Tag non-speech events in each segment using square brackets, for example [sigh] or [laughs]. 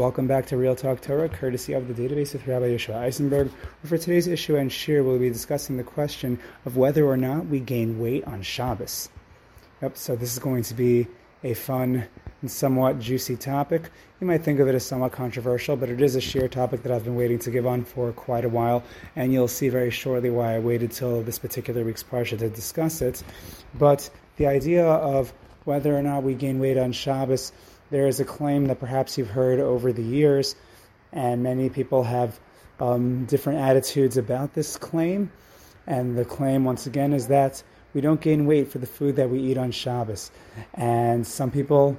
Welcome back to Real Talk Torah, courtesy of the database of Rabbi Yeshua Eisenberg. For today's issue and shir, we'll be discussing the question of whether or not we gain weight on Shabbos. Yep, so this is going to be a fun and somewhat juicy topic. You might think of it as somewhat controversial, but it is a shir topic that I've been waiting to give on for quite a while, and you'll see very shortly why I waited till this particular week's parsha to discuss it. But the idea of whether or not we gain weight on Shabbos there is a claim that perhaps you've heard over the years, and many people have um, different attitudes about this claim. And the claim, once again, is that we don't gain weight for the food that we eat on Shabbos. And some people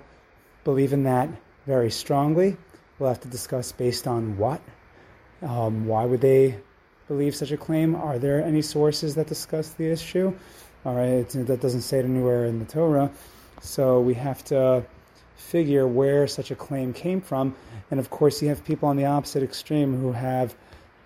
believe in that very strongly. We'll have to discuss based on what. Um, why would they believe such a claim? Are there any sources that discuss the issue? All right, that doesn't say it anywhere in the Torah. So we have to figure where such a claim came from. And of course, you have people on the opposite extreme who have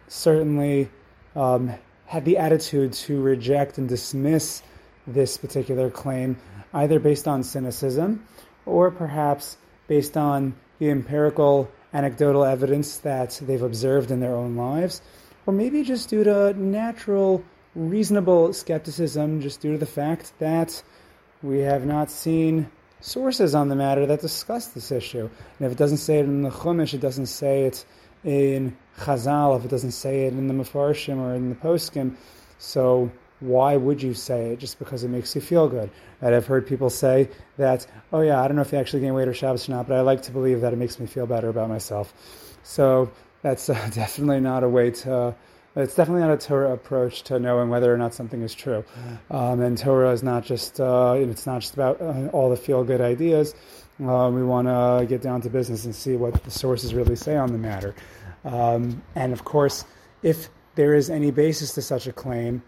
certainly um, had the attitude to reject and dismiss this particular claim, either based on cynicism or perhaps based on the empirical anecdotal evidence that they've observed in their own lives, or maybe just due to natural, reasonable skepticism, just due to the fact that we have not seen sources on the matter that discuss this issue. And if it doesn't say it in the Chumash, it doesn't say it in Chazal, if it doesn't say it in the Mefarshim or in the Poskim, so why would you say it just because it makes you feel good? I've heard people say that, oh yeah, I don't know if you actually gain weight or Shabbos or not, but I like to believe that it makes me feel better about myself. So that's uh, [laughs] definitely not a way to it's definitely not a Torah approach to knowing whether or not something is true. Um, and Torah is not just uh, it's not just about uh, all the feel good ideas. Uh, we want to get down to business and see what the sources really say on the matter. Um, and of course, if there is any basis to such a claim,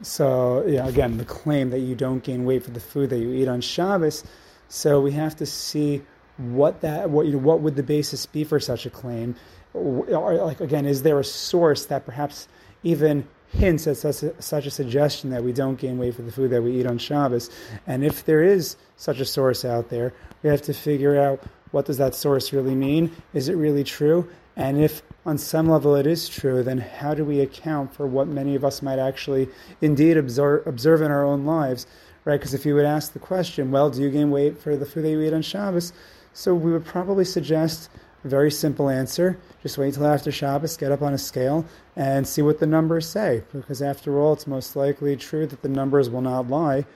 so yeah, again, the claim that you don't gain weight for the food that you eat on Shabbos. So we have to see what that what you know, what would the basis be for such a claim or like again, is there a source that perhaps even hints at such a, such a suggestion that we don't gain weight for the food that we eat on Shabbos? And if there is such a source out there, we have to figure out what does that source really mean? Is it really true? And if on some level it is true, then how do we account for what many of us might actually indeed observe, observe in our own lives? Right? Because if you would ask the question, well, do you gain weight for the food that you eat on Shabbos? So we would probably suggest a very simple answer. Just wait till after Shabbos, get up on a scale, and see what the numbers say. Because after all, it's most likely true that the numbers will not lie.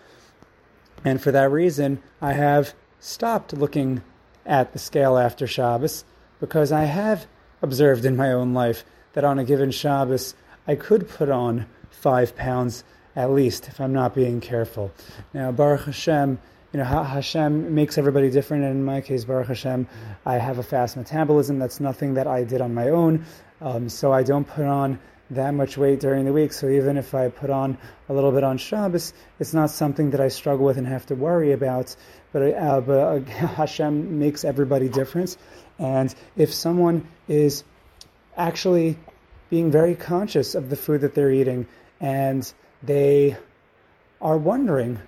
And for that reason, I have stopped looking at the scale after Shabbos because I have observed in my own life that on a given Shabbos, I could put on five pounds at least if I'm not being careful. Now, Baruch Hashem, you know, Hashem makes everybody different. And in my case, Baruch Hashem, I have a fast metabolism. That's nothing that I did on my own. Um, so I don't put on that much weight during the week. So even if I put on a little bit on Shabbos, it's not something that I struggle with and have to worry about. But, uh, but uh, [laughs] Hashem makes everybody different. And if someone is actually being very conscious of the food that they're eating and they are wondering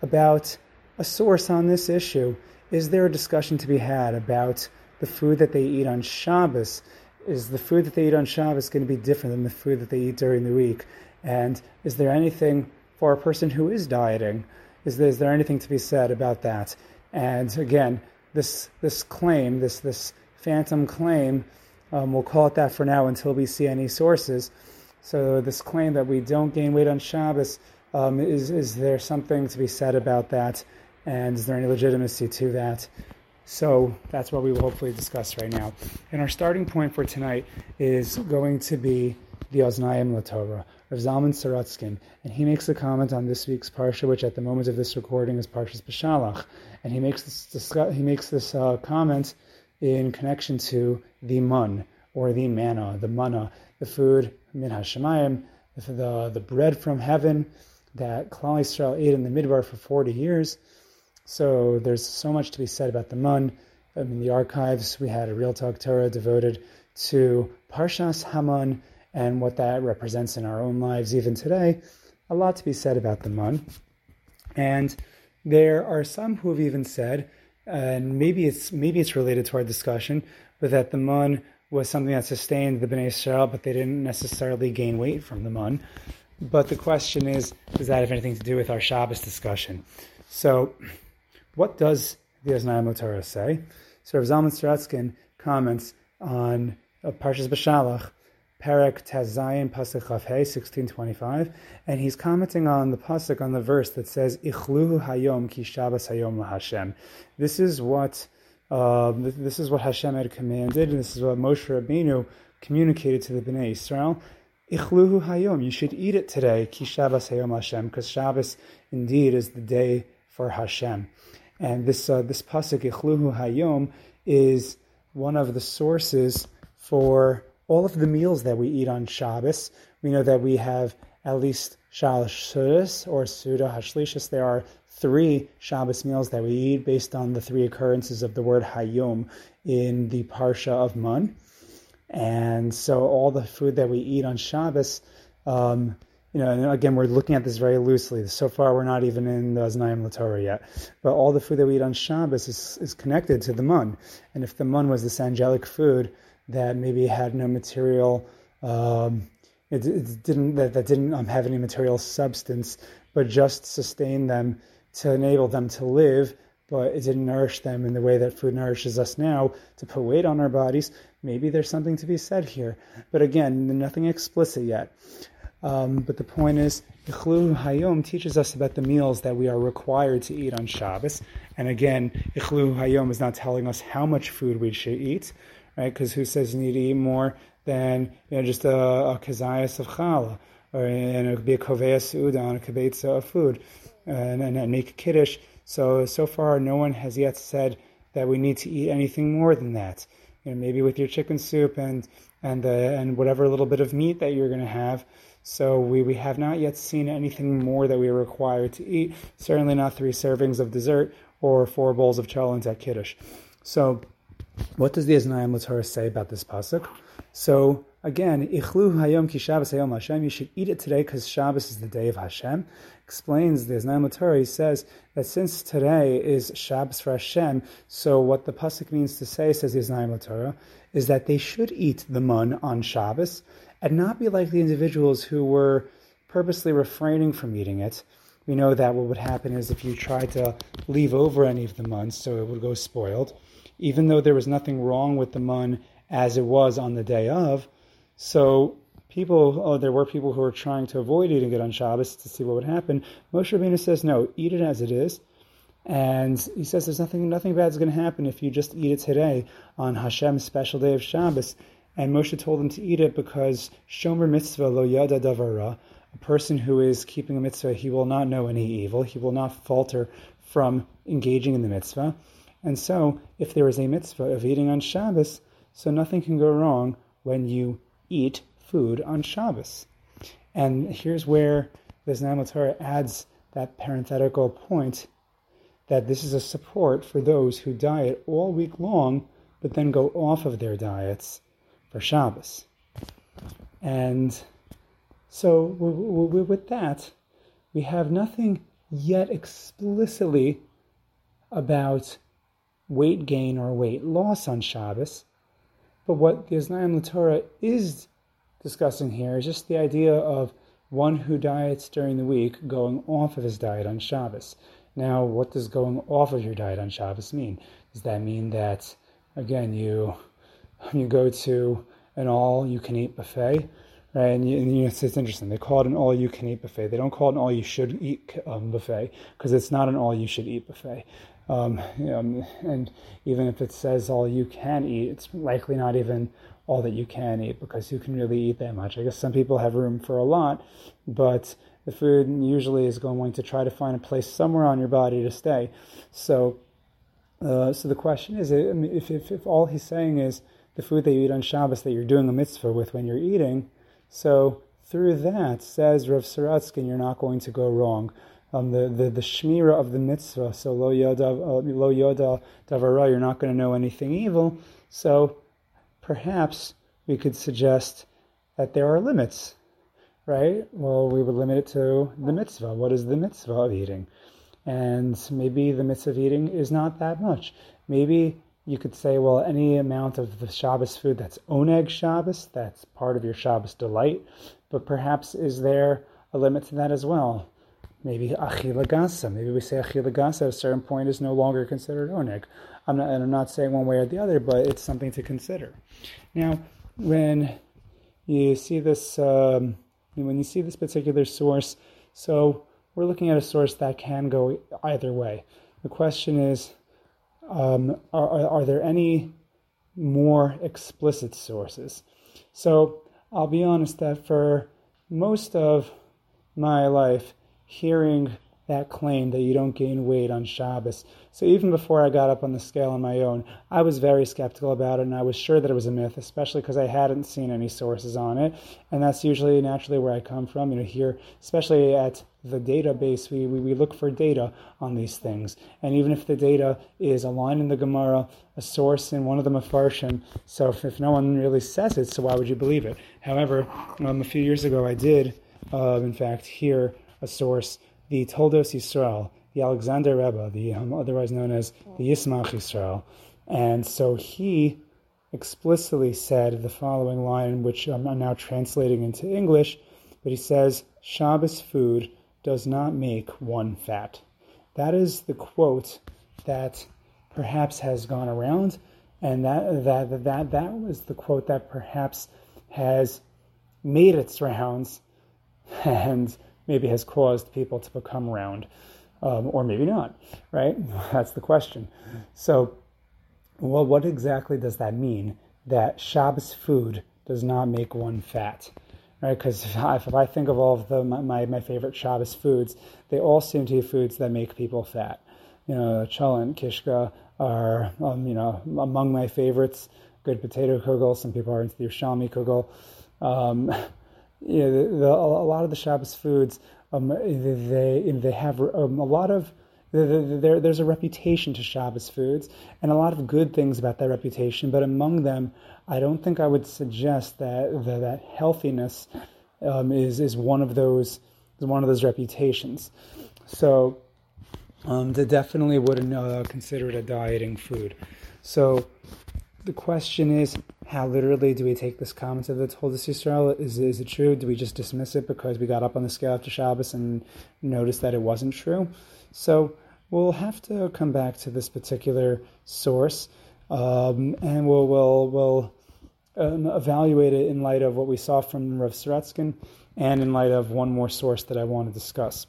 about a source on this issue. Is there a discussion to be had about the food that they eat on Shabbos? Is the food that they eat on Shabbos going to be different than the food that they eat during the week? And is there anything for a person who is dieting? Is there, is there anything to be said about that? And again, this this claim, this this phantom claim, um, we'll call it that for now until we see any sources. So this claim that we don't gain weight on Shabbos, um, is is there something to be said about that? And is there any legitimacy to that? So that's what we will hopefully discuss right now. And our starting point for tonight is going to be the Oznayim LaTorah of Zalman Sorotzkin. And he makes a comment on this week's Parsha, which at the moment of this recording is Parshas Beshalach. And he makes this, discuss, he makes this uh, comment in connection to the mun, or the manna, the manna, the food, min hashemayim, the, the, bread from heaven that Klal Yisrael ate in the Midbar for 40 years. So there's so much to be said about the Mun. In the archives, we had a Real Talk Torah devoted to Parshas Haman and what that represents in our own lives even today. A lot to be said about the Mun. And there are some who have even said, and maybe it's maybe it's related to our discussion, but that the mun was something that sustained the Bnei Israel, but they didn't necessarily gain weight from the mun. But the question is, does that have anything to do with our Shabbos discussion? So, what does the Aznai Torah say? So Rav Zalman Sorotzkin comments on Parshas Beshalach, Perek Tazayin Pasuk Chafhei, 1625, and he's commenting on the pasuk on the verse that says Ichluhu Hayom Ki Shabbos Hayom LaHashem. This is what uh, this is what Hashem had commanded, and this is what Moshe Rabbeinu communicated to the Bnei Israel. Ichluhu Hayom, you should eat it today, Ki Shabbos Hayom Hashem, because Shabbos indeed is the day for Hashem. And this uh, this pasuk Ichluhu Hayom is one of the sources for all of the meals that we eat on Shabbos. We know that we have at least Shalosh Sudas or Suda Hashlishis. There are three Shabbos meals that we eat based on the three occurrences of the word Hayom in the Parsha of Mun. And so all the food that we eat on Shabbos um, you know, again, we're looking at this very loosely. So far, we're not even in the Aznayim Latorah yet. But all the food that we eat on Shabbos is, is connected to the mun. And if the mun was this angelic food that maybe had no material, um, it, it, didn't that, that didn't um, have any material substance, but just sustain them to enable them to live, but it didn't nourish them in the way that food nourishes us now to put weight on our bodies. Maybe there's something to be said here. But again, nothing explicit yet. Um, but the point is, Ichlu Hayom teaches us about the meals that we are required to eat on Shabbos. And again, Ichlu Hayom is not telling us how much food we should eat, right? Because who says you need to eat more than you know, just a, a kazayas of challah, or and it could be a koveya suda on a kibetza of food, and, and, and make a kiddush. So so far, no one has yet said that we need to eat anything more than that. You know, maybe with your chicken soup and and uh, and whatever little bit of meat that you're going to have. So we, we have not yet seen anything more that we are required to eat. Certainly not three servings of dessert or four bowls of cholent at Kiddush. So what does the Aznayim Torah say about this pasuk? So again, Ichlu Hayom Ki Shabbos Hayom Hashem. You should eat it today because Shabbos is the day of Hashem. Explains the Aznayim Torah. He says that since today is Shabbos for Hashem, so what the pasuk means to say, says the Aznayim Torah, is that they should eat the mun on Shabbos and not be like the individuals who were purposely refraining from eating it. We know that what would happen is if you tried to leave over any of the mun, so it would go spoiled, even though there was nothing wrong with the mun as it was on the day of. So people, oh, there were people who were trying to avoid eating it on Shabbos to see what would happen. Moshe Rabbeinu says, no, eat it as it is. And he says there's nothing nothing bad is going to happen if you just eat it today on Hashem's special day of Shabbos. And Moshe told them to eat it because Shomer mitzvah lo yada davara, a person who is keeping a mitzvah, he will not know any evil. He will not falter from engaging in the mitzvah. And so, if there is a mitzvah of eating on Shabbos, so nothing can go wrong when you eat food on Shabbos. And here's where the Aznayim Torah adds that parenthetical point that this is a support for those who diet all week long, but then go off of their diets for Shabbos. And so, with that, we have nothing yet explicitly about weight gain or weight loss on Shabbos. But what the Aznayim Torah is discussing here is just the idea of one who diets during the week going off of his diet on Shabbos. Now, what does going off of your diet on Shabbos mean? Does that mean that, again, you you go to an all-you-can-eat buffet, right? And, you, and you it's, it's, interesting. They call it an all-you-can-eat buffet. They don't call it an all-you-should-eat um, buffet because it's not an all-you-should-eat buffet. Um, and even if it says all you can eat, it's likely not even all that you can eat because who can really eat that much? I guess some people have room for a lot, but the food usually is going to try to find a place somewhere on your body to stay. So, uh, so the question is, if, if, if all he's saying is the food that you eat on Shabbos that you're doing a mitzvah with when you're eating. So through that, says Rav Sorotzkin, you're not going to go wrong. Um, the, the, the shmira of the mitzvah, so lo yoda, uh, lo yoda davara, you're not going to know anything evil. So perhaps we could suggest that there are limits, right? Well, we would limit it to the mitzvah. What is the mitzvah of eating? And maybe the mitzvah of eating is not that much. Maybe you could say, well, any amount of the Shabbos food that's oneg Shabbos, that's part of your Shabbos delight. But perhaps is there a limit to that as well? Maybe achila gasa. Maybe we say achila gasa at a certain point is no longer considered oneg. I'm not, and I'm not saying one way or the other, but it's something to consider. Now, when you see this, um, when you see this particular source, so we're looking at a source that can go either way. The question is, um, are, are, are there any more explicit sources? So I'll be honest that for most of my life, hearing that claim that you don't gain weight on Shabbos. So even before I got up on the scale on my own, I was very skeptical about it and I was sure that it was a myth, especially because I hadn't seen any sources on it. And that's usually naturally where I come from. You know, here, especially at the database, we, we, we look for data on these things. And even if the data is a line in the Gemara, a source in one of the Mefarshim, so if, if no one really says it, so why would you believe it? However, um, a few years ago I did, uh, in fact, hear a source the Toldos Yisrael, the Alexander Rebbe, the um, otherwise known as the Yismach Yisrael, and so he explicitly said the following line, which I'm now translating into English, but he says, "Shabbos food does not make one fat." That is the quote that perhaps has gone around, and that that that that was the quote that perhaps has made its rounds and maybe has caused people to become round, um, or maybe not, right? [laughs] That's the question. So, well, what exactly does that mean? That Shabbos food does not make one fat, right? Because if, if, I think of all of the, my, my favorite Shabbos foods, they all seem to be foods that make people fat. You know, cholent, kishka are, um, you know, among my favorites. Good potato kugel. Some people are into the Yerushalmi kugel. Um, you know, the, the, a lot of the Shabbos foods, um, they they have um, a lot of there, there's a reputation to Shabbos foods and a lot of good things about that reputation. But among them, I don't think I would suggest that that, that healthiness um, is is one of those is one of those reputations. So, um, they definitely wouldn't uh, consider it a dieting food. So, the question is, how literally do we take this comment of the Toldos Yisrael? Is, is it true? Do we just dismiss it because we got up on the scale after Shabbos and noticed that it wasn't true? So we'll have to come back to this particular source, um, and we'll we'll, we'll um, evaluate it in light of what we saw from Rav Sorotzkin, and in light of one more source that I want to discuss.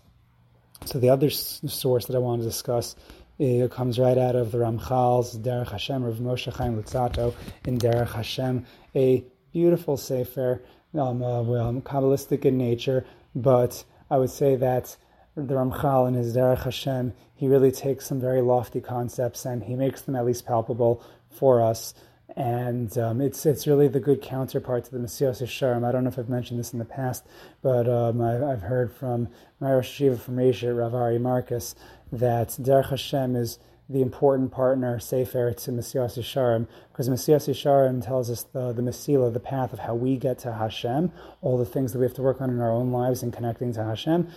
So the other source that I want to discuss it comes right out of the Ramchal's Derech Hashem, Rav Moshe Chaim Luzzatto in Derech Hashem, a beautiful sefer, um, uh, well, Kabbalistic in nature, but I would say that the Ramchal in his Derech Hashem, he really takes some very lofty concepts and he makes them at least palpable for us. And um, it's it's really the good counterpart to the Mesilas Yesharim. I don't know if I've mentioned this in the past, but um, I, have heard from my Rosh Yeshiva from Asia, Rav Ari Marcus, that Derech Hashem is the important partner, Sefer, to Mesilas Yesharim, because Mesilas Yesharim tells us the, the Mesila, the path of how we get to Hashem, all the things that we have to work on in our own lives in connecting to Hashem.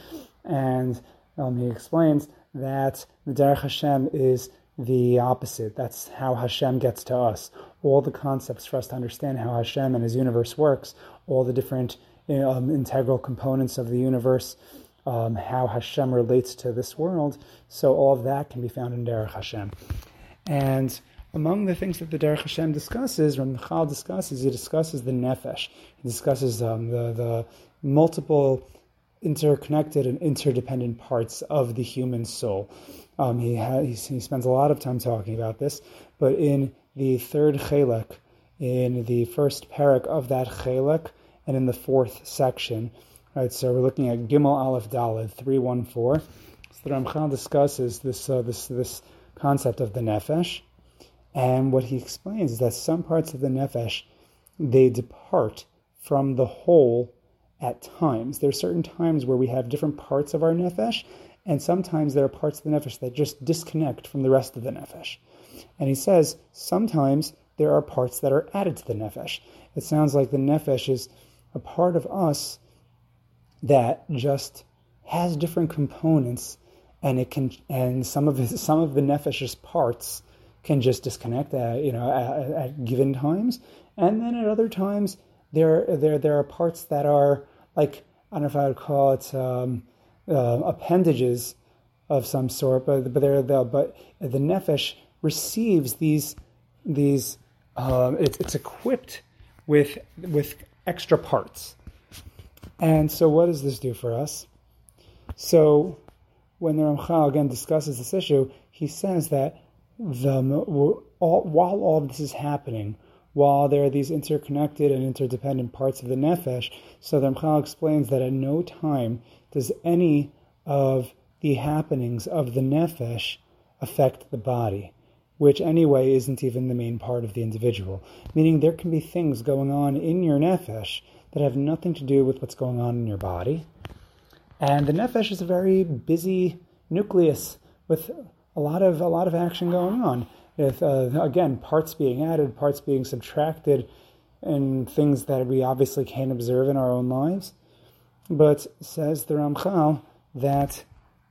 And um, he explains that the Derech Hashem is the opposite. That's how Hashem gets to us. All the concepts for us to understand how Hashem and His universe works, all the different um, integral components of the universe, um, how Hashem relates to this world. So all of that can be found in Derech Hashem. And among the things that the Derech Hashem discusses, Ramchal discusses, he discusses the nefesh. He discusses um, the, the multiple interconnected and interdependent parts of the human soul. Um, he, ha- he, he spends a lot of time talking about this, but in the third chelek, in the first parak of that chelek, and in the fourth section, Right, so we're looking at Gimel Aleph Daled 314. So the Ramchal discusses this, uh, this, this concept of the Nefesh. And what he explains is that some parts of the Nefesh, they depart from the whole at times. There are certain times where we have different parts of our Nefesh, and sometimes there are parts of the Nefesh that just disconnect from the rest of the Nefesh. And he says sometimes there are parts that are added to the Nefesh. It sounds like the Nefesh is a part of us that just has different components and it can and some of his, [laughs] some of the nefesh's parts can just disconnect at you know at, at given times, and then at other times there there there are parts that are like I don't know if I would call it um, uh, appendages of some sort, but but they're the but the nefesh receives these these um, it's it's equipped with with extra parts, and so what does this do for us? So when the Ramchal again discusses this issue, he says that the all, while all this is happening, while there are these interconnected and interdependent parts of the nefesh, so the Ramchal explains that at no time does any of the happenings of the nefesh affect the body, which anyway isn't even the main part of the individual. Meaning there can be things going on in your nefesh that have nothing to do with what's going on in your body. And the nefesh is a very busy nucleus with a lot of a lot of action going on. With uh, again parts being added, parts being subtracted, and things that we obviously can't observe in our own lives. But says the Ramchal that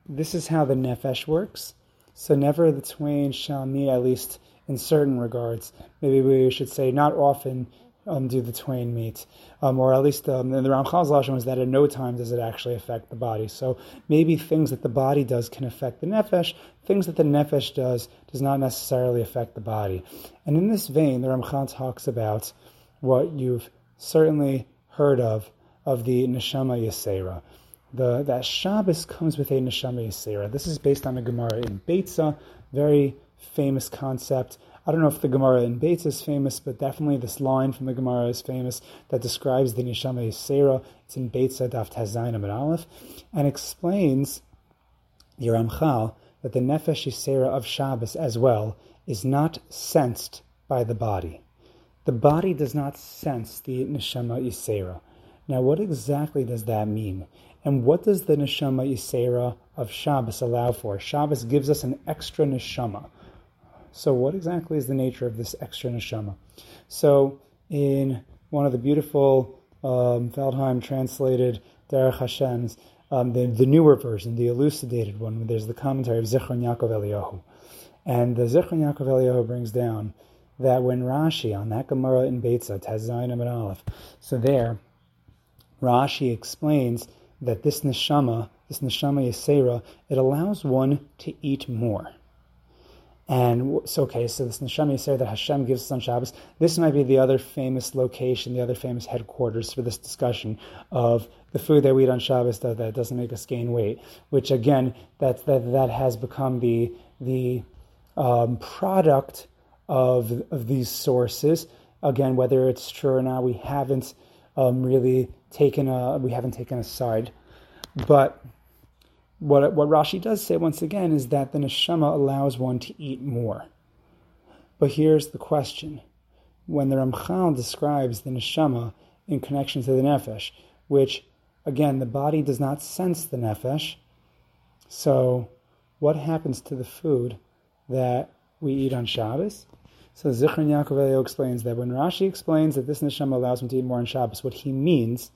this is how the nefesh works. So never the twain shall meet, at least in certain regards. Maybe we should say not often um, do the twain meet, um, or at least um, the Ramchal's lashon was that at no time does it actually affect the body. So maybe things that the body does can affect the nefesh. Things that the nefesh does does not necessarily affect the body. And in this vein, the Ramchal talks about what you've certainly heard of of the neshama yisera the that Shabbos comes with a neshama yisera. This is based on a Gemara in Beitza, very famous concept. I don't know if the Gemara in Beitza is famous, but definitely this line from the Gemara is famous that describes the neshama yisera. It's in Beitza Daf Tazayin Amid Aleph, and explains the Ramchal that the nefesh yisera of Shabbos as well is not sensed by the body. The body does not sense the neshama yisera. Now, what exactly does that mean? And what does the neshama Yisera of Shabbos allow for? Shabbos gives us an extra neshama. So, what exactly is the nature of this extra neshama? So, in one of the beautiful um, Feldheim translated Derech Hashem's, um, the, the newer version, the elucidated one, there's the commentary of Zichron Yaakov Eliyahu. And the Zichron Yaakov Eliyahu brings down that when Rashi, on that Gemara in Beitza, Tazayin and Aleph, so there, Rashi explains that this neshama, this neshama yisera, it allows one to eat more. And so, okay, so this neshama yisera that Hashem gives us on Shabbos, this might be the other famous location, the other famous headquarters for this discussion of the food that we eat on Shabbos that, that doesn't make us gain weight, which again, that that, that has become the the um, product of of these sources. Again, whether it's true or not, we haven't um, really taken a we haven't taken a side. But what what Rashi does say once again is that the neshama allows one to eat more. But here's the question: when the Ramchal describes the neshama in connection to the nefesh, which again the body does not sense the nefesh, so what happens to the food that we eat on Shabbos? So Zichron Yaakov explains that when Rashi explains that this neshama allows him to eat more on Shabbos, what he means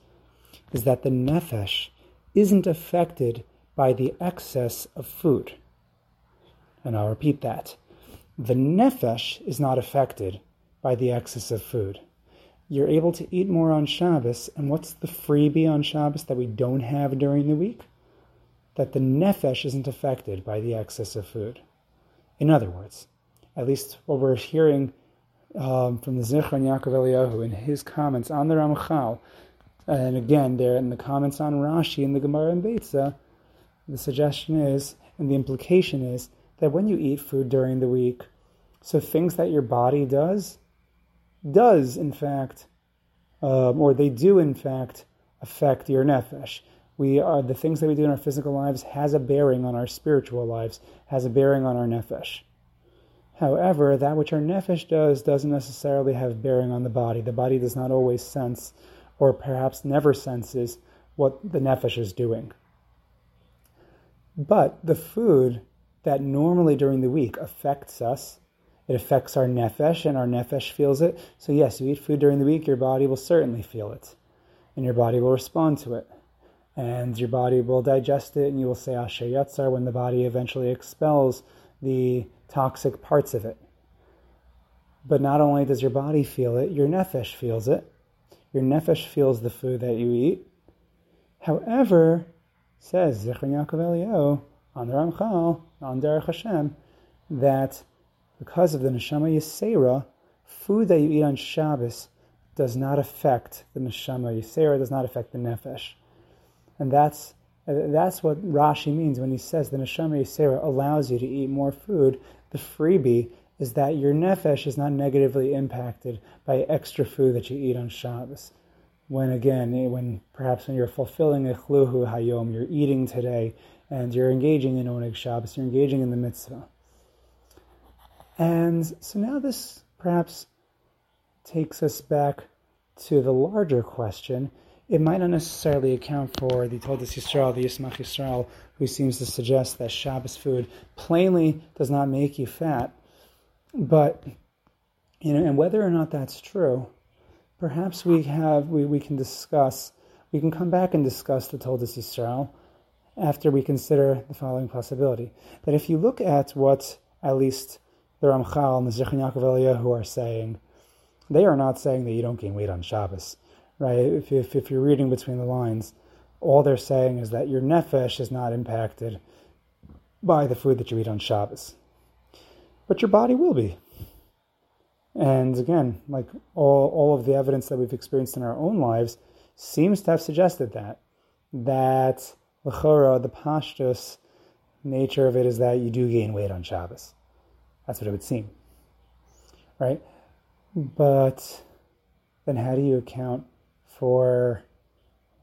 is that the nefesh isn't affected by the excess of food. And I'll repeat that. The nefesh is not affected by the excess of food. You're able to eat more on Shabbos, and what's the freebie on Shabbos that we don't have during the week? That the nefesh isn't affected by the excess of food. In other words, at least what we're hearing um, from the Zichron Yaakov Eliyahu in his comments on the Ramchal, and again, there in the comments on Rashi in the Gemara and Beitza, the suggestion is, and the implication is, that when you eat food during the week, so things that your body does, does in fact, um, or they do in fact affect your nefesh. We are the things that we do in our physical lives has a bearing on our spiritual lives, has a bearing on our nefesh. However, that which our nefesh does doesn't necessarily have bearing on the body. The body does not always sense, or perhaps never senses, what the nefesh is doing. But the food that normally during the week affects us, it affects our nefesh, and our nefesh feels it. So, yes, you eat food during the week, your body will certainly feel it, and your body will respond to it. And your body will digest it, and you will say Asher Yatzar when the body eventually expels the toxic parts of it. But not only does your body feel it, your nefesh feels it. Your nefesh feels the food that you eat. However, says Zichron Yaakov Eliyahu on the Ramchal, on Derech Hashem, that because of the neshama yisera, food that you eat on Shabbos does not affect the neshama yisera, does not affect the nefesh, and that's uh, that's what Rashi means when he says the neshama yisera allows you to eat more food. The freebie is that your nefesh is not negatively impacted by extra food that you eat on Shabbos. When again, eh, when perhaps when you're fulfilling a chluhu hayom, you're eating today, and you're engaging in oneg Shabbos, you're engaging in the mitzvah. And so now this perhaps takes us back to the larger question. It might not necessarily account for the Toldos Yisrael, the Yismach Yisrael, who seems to suggest that Shabbos food plainly does not make you fat. But you know, and whether or not that's true, perhaps we have we, we can discuss we can come back and discuss the Toldos Yisrael after we consider the following possibility. That if you look at what at least the Ramchal and the Zichron Yaakov Eliyahu are saying, they are not saying that you don't gain weight on Shabbos, right? If, if, if you're reading between the lines, all they're saying is that your nefesh is not impacted by the food that you eat on Shabbos. But your body will be. And again, like all, all of the evidence that we've experienced in our own lives seems to have suggested that. That the the pashtus nature of it is that you do gain weight on Shabbos. That's what it would seem. Right? But then how do you account for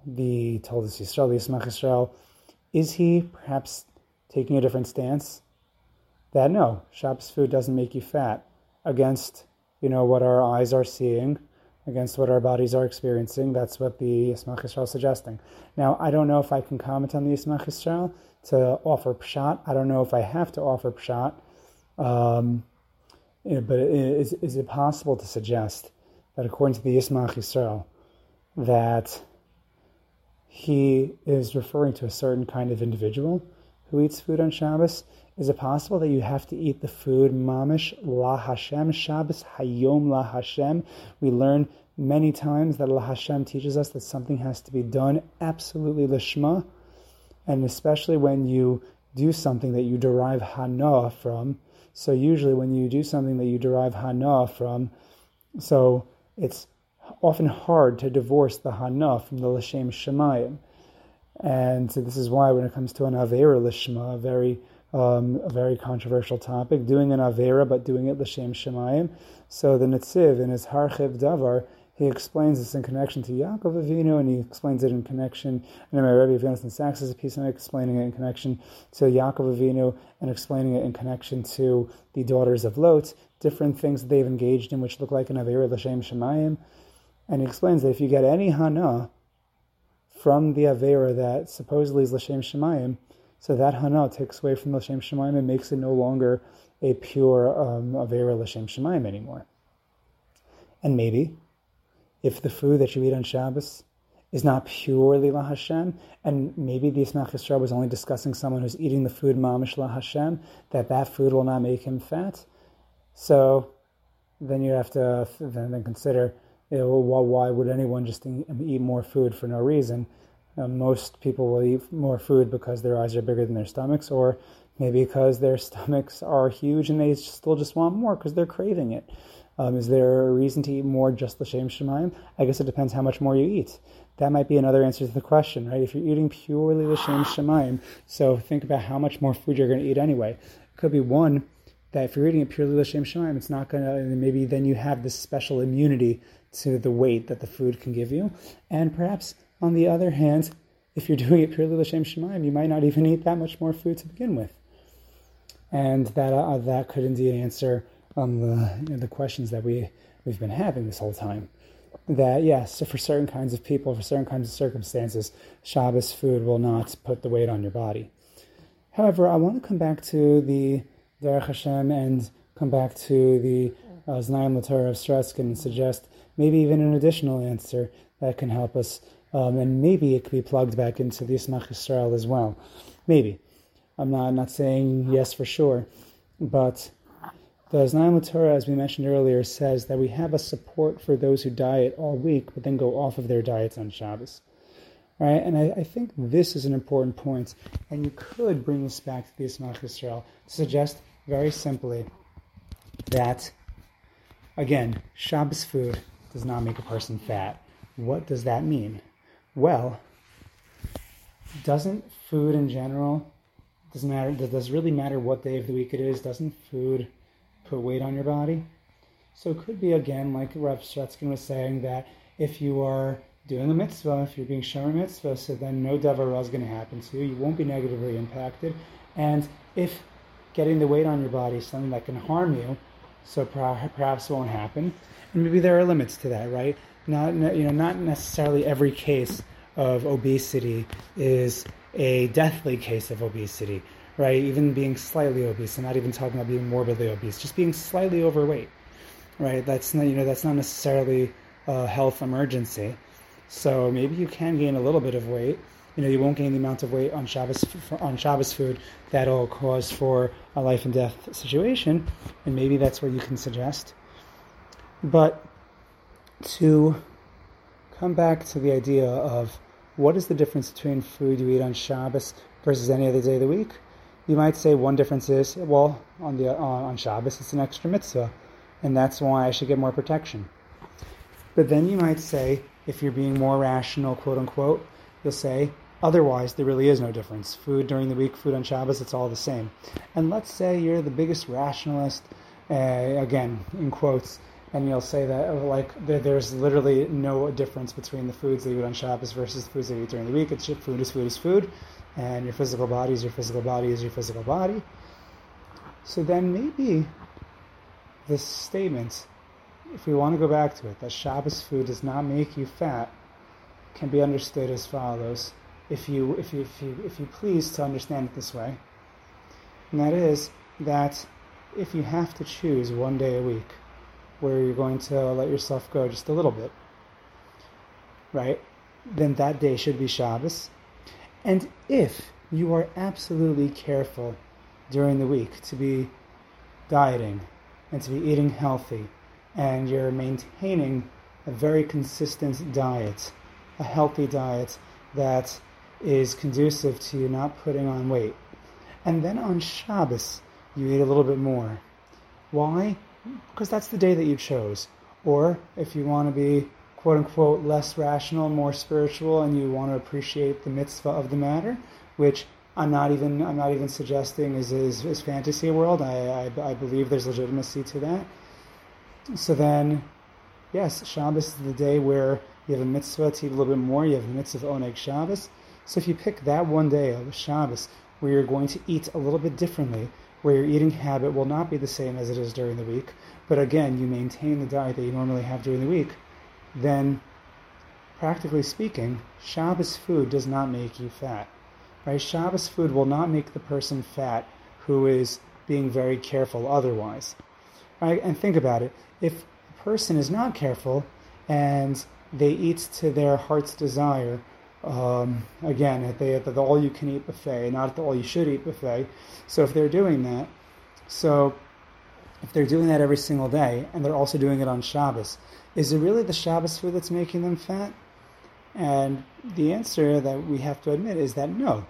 the Toldus Yisrael, the Yismach Yisrael? Is he perhaps taking a different stance? That no, Shabbos food doesn't make you fat against, you know, what our eyes are seeing, against what our bodies are experiencing. That's what the Yismach Yisrael is suggesting. Now, I don't know if I can comment on the Yismach Yisrael to offer pshat. I don't know if I have to offer pshat um, but is, is it possible to suggest that according to the Yismach Yisrael, that he is referring to a certain kind of individual who eats food on Shabbos? Is it possible that you have to eat the food mamish la Hashem Shabbos hayom la Hashem? We learn many times that la Hashem teaches us that something has to be done absolutely lishma, and especially when you do something that you derive hana from, so usually when you do something that you derive hana from, so it's often hard to divorce the hana from the l'shem shemayim. And so this is why when it comes to an avera lishma, a very um, a very controversial topic, doing an avera but doing it l'shem shemayim. So the Netziv in his Harchiv Davar he explains this in connection to Yaakov Avinu, and he explains it in connection. And my Rebbe Jonathan Sachs has a piece on explaining it in connection to Yaakov Avinu, and explaining it in connection to the daughters of Lot, different things that they've engaged in, which look like an Avera L'Shem Shemayim. And he explains that if you get any Hana from the Avera that supposedly is L'Shem Shemayim, so that Hana takes away from L'Shem shemaim and makes it no longer a pure um, Avera L'Shem Shemayim anymore. And maybe if the food that you eat on Shabbos is not purely La Hashem, and maybe the Yismach Yisrael was only discussing someone who's eating the food mamish La Hashem, that that food will not make him fat. So then you have to then, then consider, you know, well, why would anyone just eat more food for no reason? Uh, most people will eat more food because their eyes are bigger than their stomachs, or maybe because their [laughs] stomachs are huge and they still just want more because they're craving it. Um, is there a reason to eat more just l'shem shemayim? I guess it depends how much more you eat. That might be another answer to the question, right? If you're eating purely l'shem shemayim, so think about how much more food you're going to eat anyway. It could be one that if you're eating it purely l'shem shemayim, it's not going to. Maybe then you have this special immunity to the weight that the food can give you, and perhaps on the other hand, if you're [laughs] doing it purely l'shem shemayim, you might not even eat that much more food to begin with, and that uh, that could indeed answer on the you know, the questions that we we've been having this whole time. That yes, so for certain kinds of people, for certain kinds of circumstances, Shabbos food will not put the weight on your body. However, I want to come back to the Derech Hashem and come back to the uh, Znayim of Sorotzkin and suggest maybe even an additional answer that can help us, um, and maybe it could be plugged back into the Yismach Yisrael as well. Maybe. I'm not, not saying yes for sure, but The Znaim Torah, as we mentioned earlier, says that we have a support for those who diet all week, but then go off of their diets on Shabbos. Right? And I, I think this is an important point, and you could bring this back to the Yismach Yisrael to suggest very simply that, again, Shabbos food does not make a person fat. What does that mean? Well, doesn't food in general doesn't matter does it really matter what day of the week it is? Doesn't food put weight on your body? So it could be again like Rav Sorotzkin was saying that if you are doing a mitzvah if you're being shown a mitzvah so then no davar is going to happen to you. You won't be negatively impacted. And if getting the weight on your body is something that can harm you so perhaps won't happen. And maybe there are limits to that right not you know not necessarily every case of obesity is a deathly case of obesity, right? Even being slightly obese. I'm not even talking about being morbidly obese, just being slightly overweight, right? That's not you know that's not necessarily a health emergency. So maybe you can gain a little bit of weight. You know, you won't gain the amount of weight on Shabbos on Shabbos food that'll cause for a life and death situation, and maybe that's what you can suggest. But to come back to the idea of what is the difference between food you eat on Shabbos versus any other day of the week? You might say one difference is, well, on the uh, on Shabbos it's an extra mitzvah, and that's why I should get more protection. But then you might say, if you're being more rational, quote unquote, you'll say, otherwise there really is no difference. Food during the week, food on Shabbos, it's all the same. And let's say you're the biggest rationalist, uh, again, in quotes, and you'll say that like there's literally no difference between the foods that you eat on Shabbos versus the foods that you eat during the week. It's just food is food is food, and your physical body is your physical body is your physical body. So then maybe this statement, if we want to go back to it, that Shabbos food does not make you fat, can be understood as follows. If you if you if you if you please to understand it this way, and that is that if you have to choose one day a week where you're going to let yourself go just a little bit, right? Then that day should be Shabbos. And if you are absolutely careful during the week to be dieting and to be eating healthy, and you're maintaining a very consistent diet, a healthy diet that is conducive to you not putting on weight. And then on Shabbos, you eat a little bit more. Why? Because that's the day that you chose. Or if you want to be quote unquote less rational, more spiritual, and you want to appreciate the mitzvah of the matter, which I'm not even I'm not even suggesting is is, is fantasy world. I, I, I believe there's legitimacy to that. So then, yes, Shabbos is the day where you have a mitzvah to eat a little bit more. You have the mitzvah Oneg Shabbos. So if you pick that one day of Shabbos where you're going to eat a little bit differently, where your eating habit will not be the same as it is during the week, but again, you maintain the diet that you normally have during the week, then practically speaking, Shabbos food does not make you fat. Right? Shabbos food will not make the person fat who is being very careful otherwise. Right? And think about it. If a person is not careful and they eat to their heart's desire, um, again, at the, at the all you can eat buffet, not at the all you should eat buffet. So if they're doing that, so if they're doing that every single day and they're also doing it on Shabbos, is it really the Shabbos food that's making them fat? And the answer that we have to admit is that no,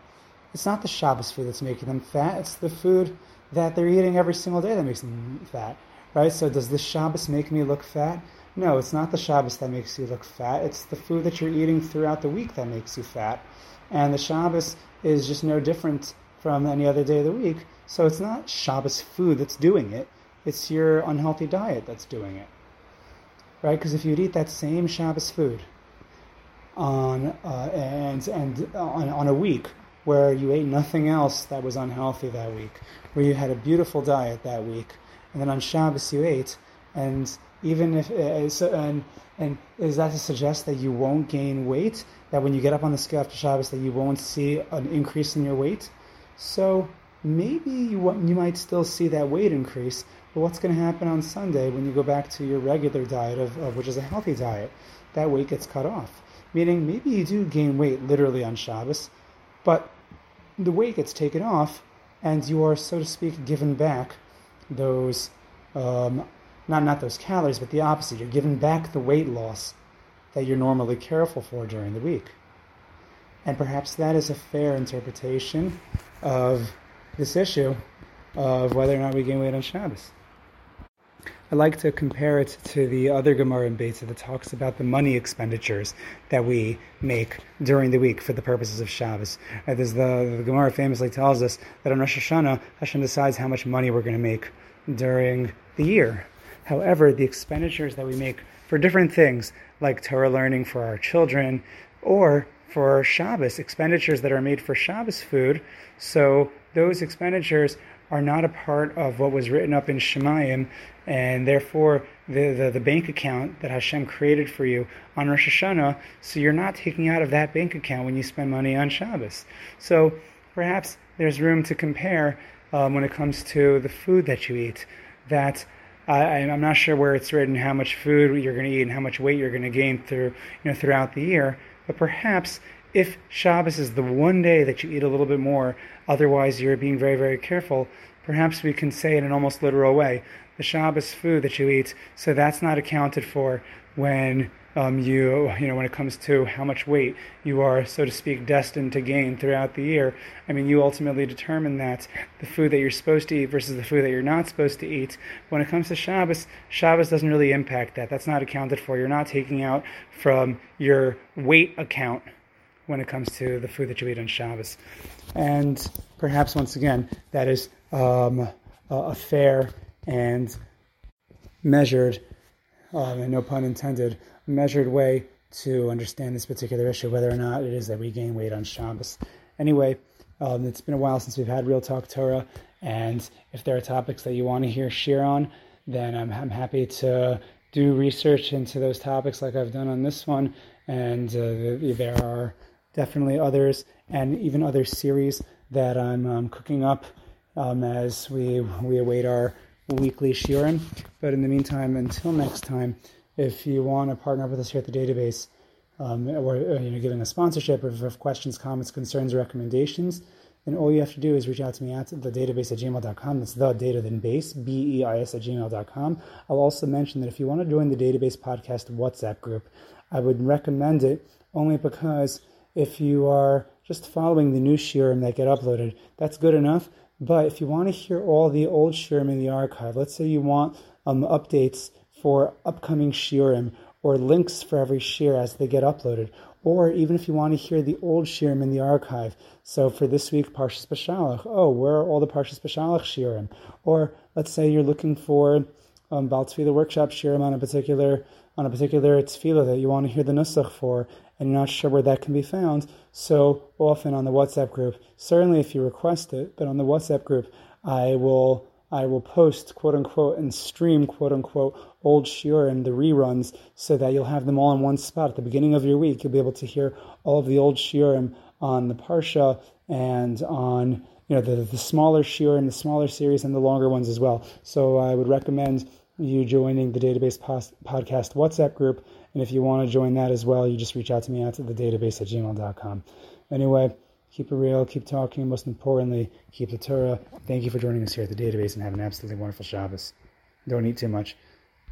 it's not the Shabbos food that's making them fat. It's the food that they're eating every single day that makes them fat, right? So does this Shabbos make me look fat? No, it's not the Shabbos that makes you look fat. It's the food that you're eating throughout the week that makes you fat. And the Shabbos is just no different from any other day of the week. So it's not Shabbos food that's doing it. It's your unhealthy diet that's doing it. Right? Because if you'd eat that same Shabbos food on uh, and and on, on a week where you ate nothing else that was unhealthy that week, where you had a beautiful diet that week, and then on Shabbos you ate, and even if uh, so, and and is that to suggest that you won't gain weight? That when you get up on the scale after Shabbos, that you won't see an increase in your weight? So maybe you you might still see that weight increase, but what's going to happen on Sunday when you go back to your regular diet of, of which is a healthy diet? That weight gets cut off. Meaning maybe you do gain weight literally on Shabbos, but the weight gets taken off, and you are so to speak given back those um, not not those calories, but the opposite. You're giving back the weight loss that you're normally careful for during the week. And perhaps that is a fair interpretation of this issue of whether or not we gain weight on Shabbos. I like to compare it to the other Gemara in Beitza that talks about the money expenditures that we make during the week for the purposes of Shabbos. Uh, the, the Gemara famously tells us that on Rosh Hashanah, Hashem decides how much money we're going to make during the year. However, the expenditures that we make for different things, like Torah learning for our children, or for Shabbos, expenditures that are made for Shabbos food, so those expenditures are not a part of what was written up in Shamayim, and therefore the, the, the, bank account that Hashem created for you on Rosh Hashanah, so you're not taking out of that bank account when you spend money on Shabbos. So perhaps there's room to compare um, when it comes to the food that you eat. That I, I'm not sure where it's written how much food you're going to eat and how much weight you're going to gain through you know throughout the year, but perhaps if Shabbos is the one day that you eat a little bit more, otherwise you're being very, very careful, perhaps we can say in an almost literal way, the Shabbos food that you eat, so that's not accounted for when um, you, you know, when it comes to how much weight you are, so to speak, destined to gain throughout the year. I mean, you ultimately determine that the food that you're supposed to eat versus the food that you're not supposed to eat. When it comes to Shabbos, Shabbos doesn't really impact that. That's not accounted for. You're not taking out from your weight account when it comes to the food that you eat on Shabbos. And perhaps once again, that is um, a fair and measured, um, and no pun intended, measured way to understand this particular issue, whether or not it is that we gain weight on Shabbos. Anyway, um, it's been a while since we've had Real Talk Torah, and if there are topics that you want to hear share on, then I'm, I'm happy to do research into those topics like I've done on this one. And uh, there are definitely others, and even other series that I'm um, cooking up um, as we we await our weekly shiurim. But in the meantime, until next time, if you want to partner up with us here at the database, um, or uh, you know, giving a sponsorship, or if you have questions, comments, concerns, recommendations, then all you have to do is reach out to me at the database at gmail.com. That's the data then Beis, B E I S at gmail.com. I'll also mention that if you want to join the database podcast WhatsApp group, I would recommend it only because if you are just following the new shiurim that get uploaded, that's good enough. But if you want to hear all the old shiurim in the archive, let's say you want um, updates for upcoming shiurim or links for every shiur as they get uploaded, or even if you want to hear the old shiurim in the archive. So for this week, Parshas Beshalach, oh, where are all the Parshas Beshalach shiurim? Or let's say you're looking for um, Baal Tefillah workshop shiurim on a particular on a particular tefillah that you want to hear the nusach for, and you're not sure where that can be found, so often on the WhatsApp group, certainly if you request it, but on the WhatsApp group, I will I will post quote unquote and stream quote unquote old shiurim, the reruns, so that you'll have them all in one spot. At the beginning of your week, you'll be able to hear all of the old shiurim on the Parsha and on you know the, the smaller shiurim, the smaller series, and the longer ones as well. So I would recommend you joining the database podcast WhatsApp group and if you want to join that as well, you just reach out to me at the database at gmail.com. Anyway, keep it real, keep talking, most importantly, keep the Torah. Thank you for joining us here at the database and have an absolutely wonderful Shabbos. Don't eat too much.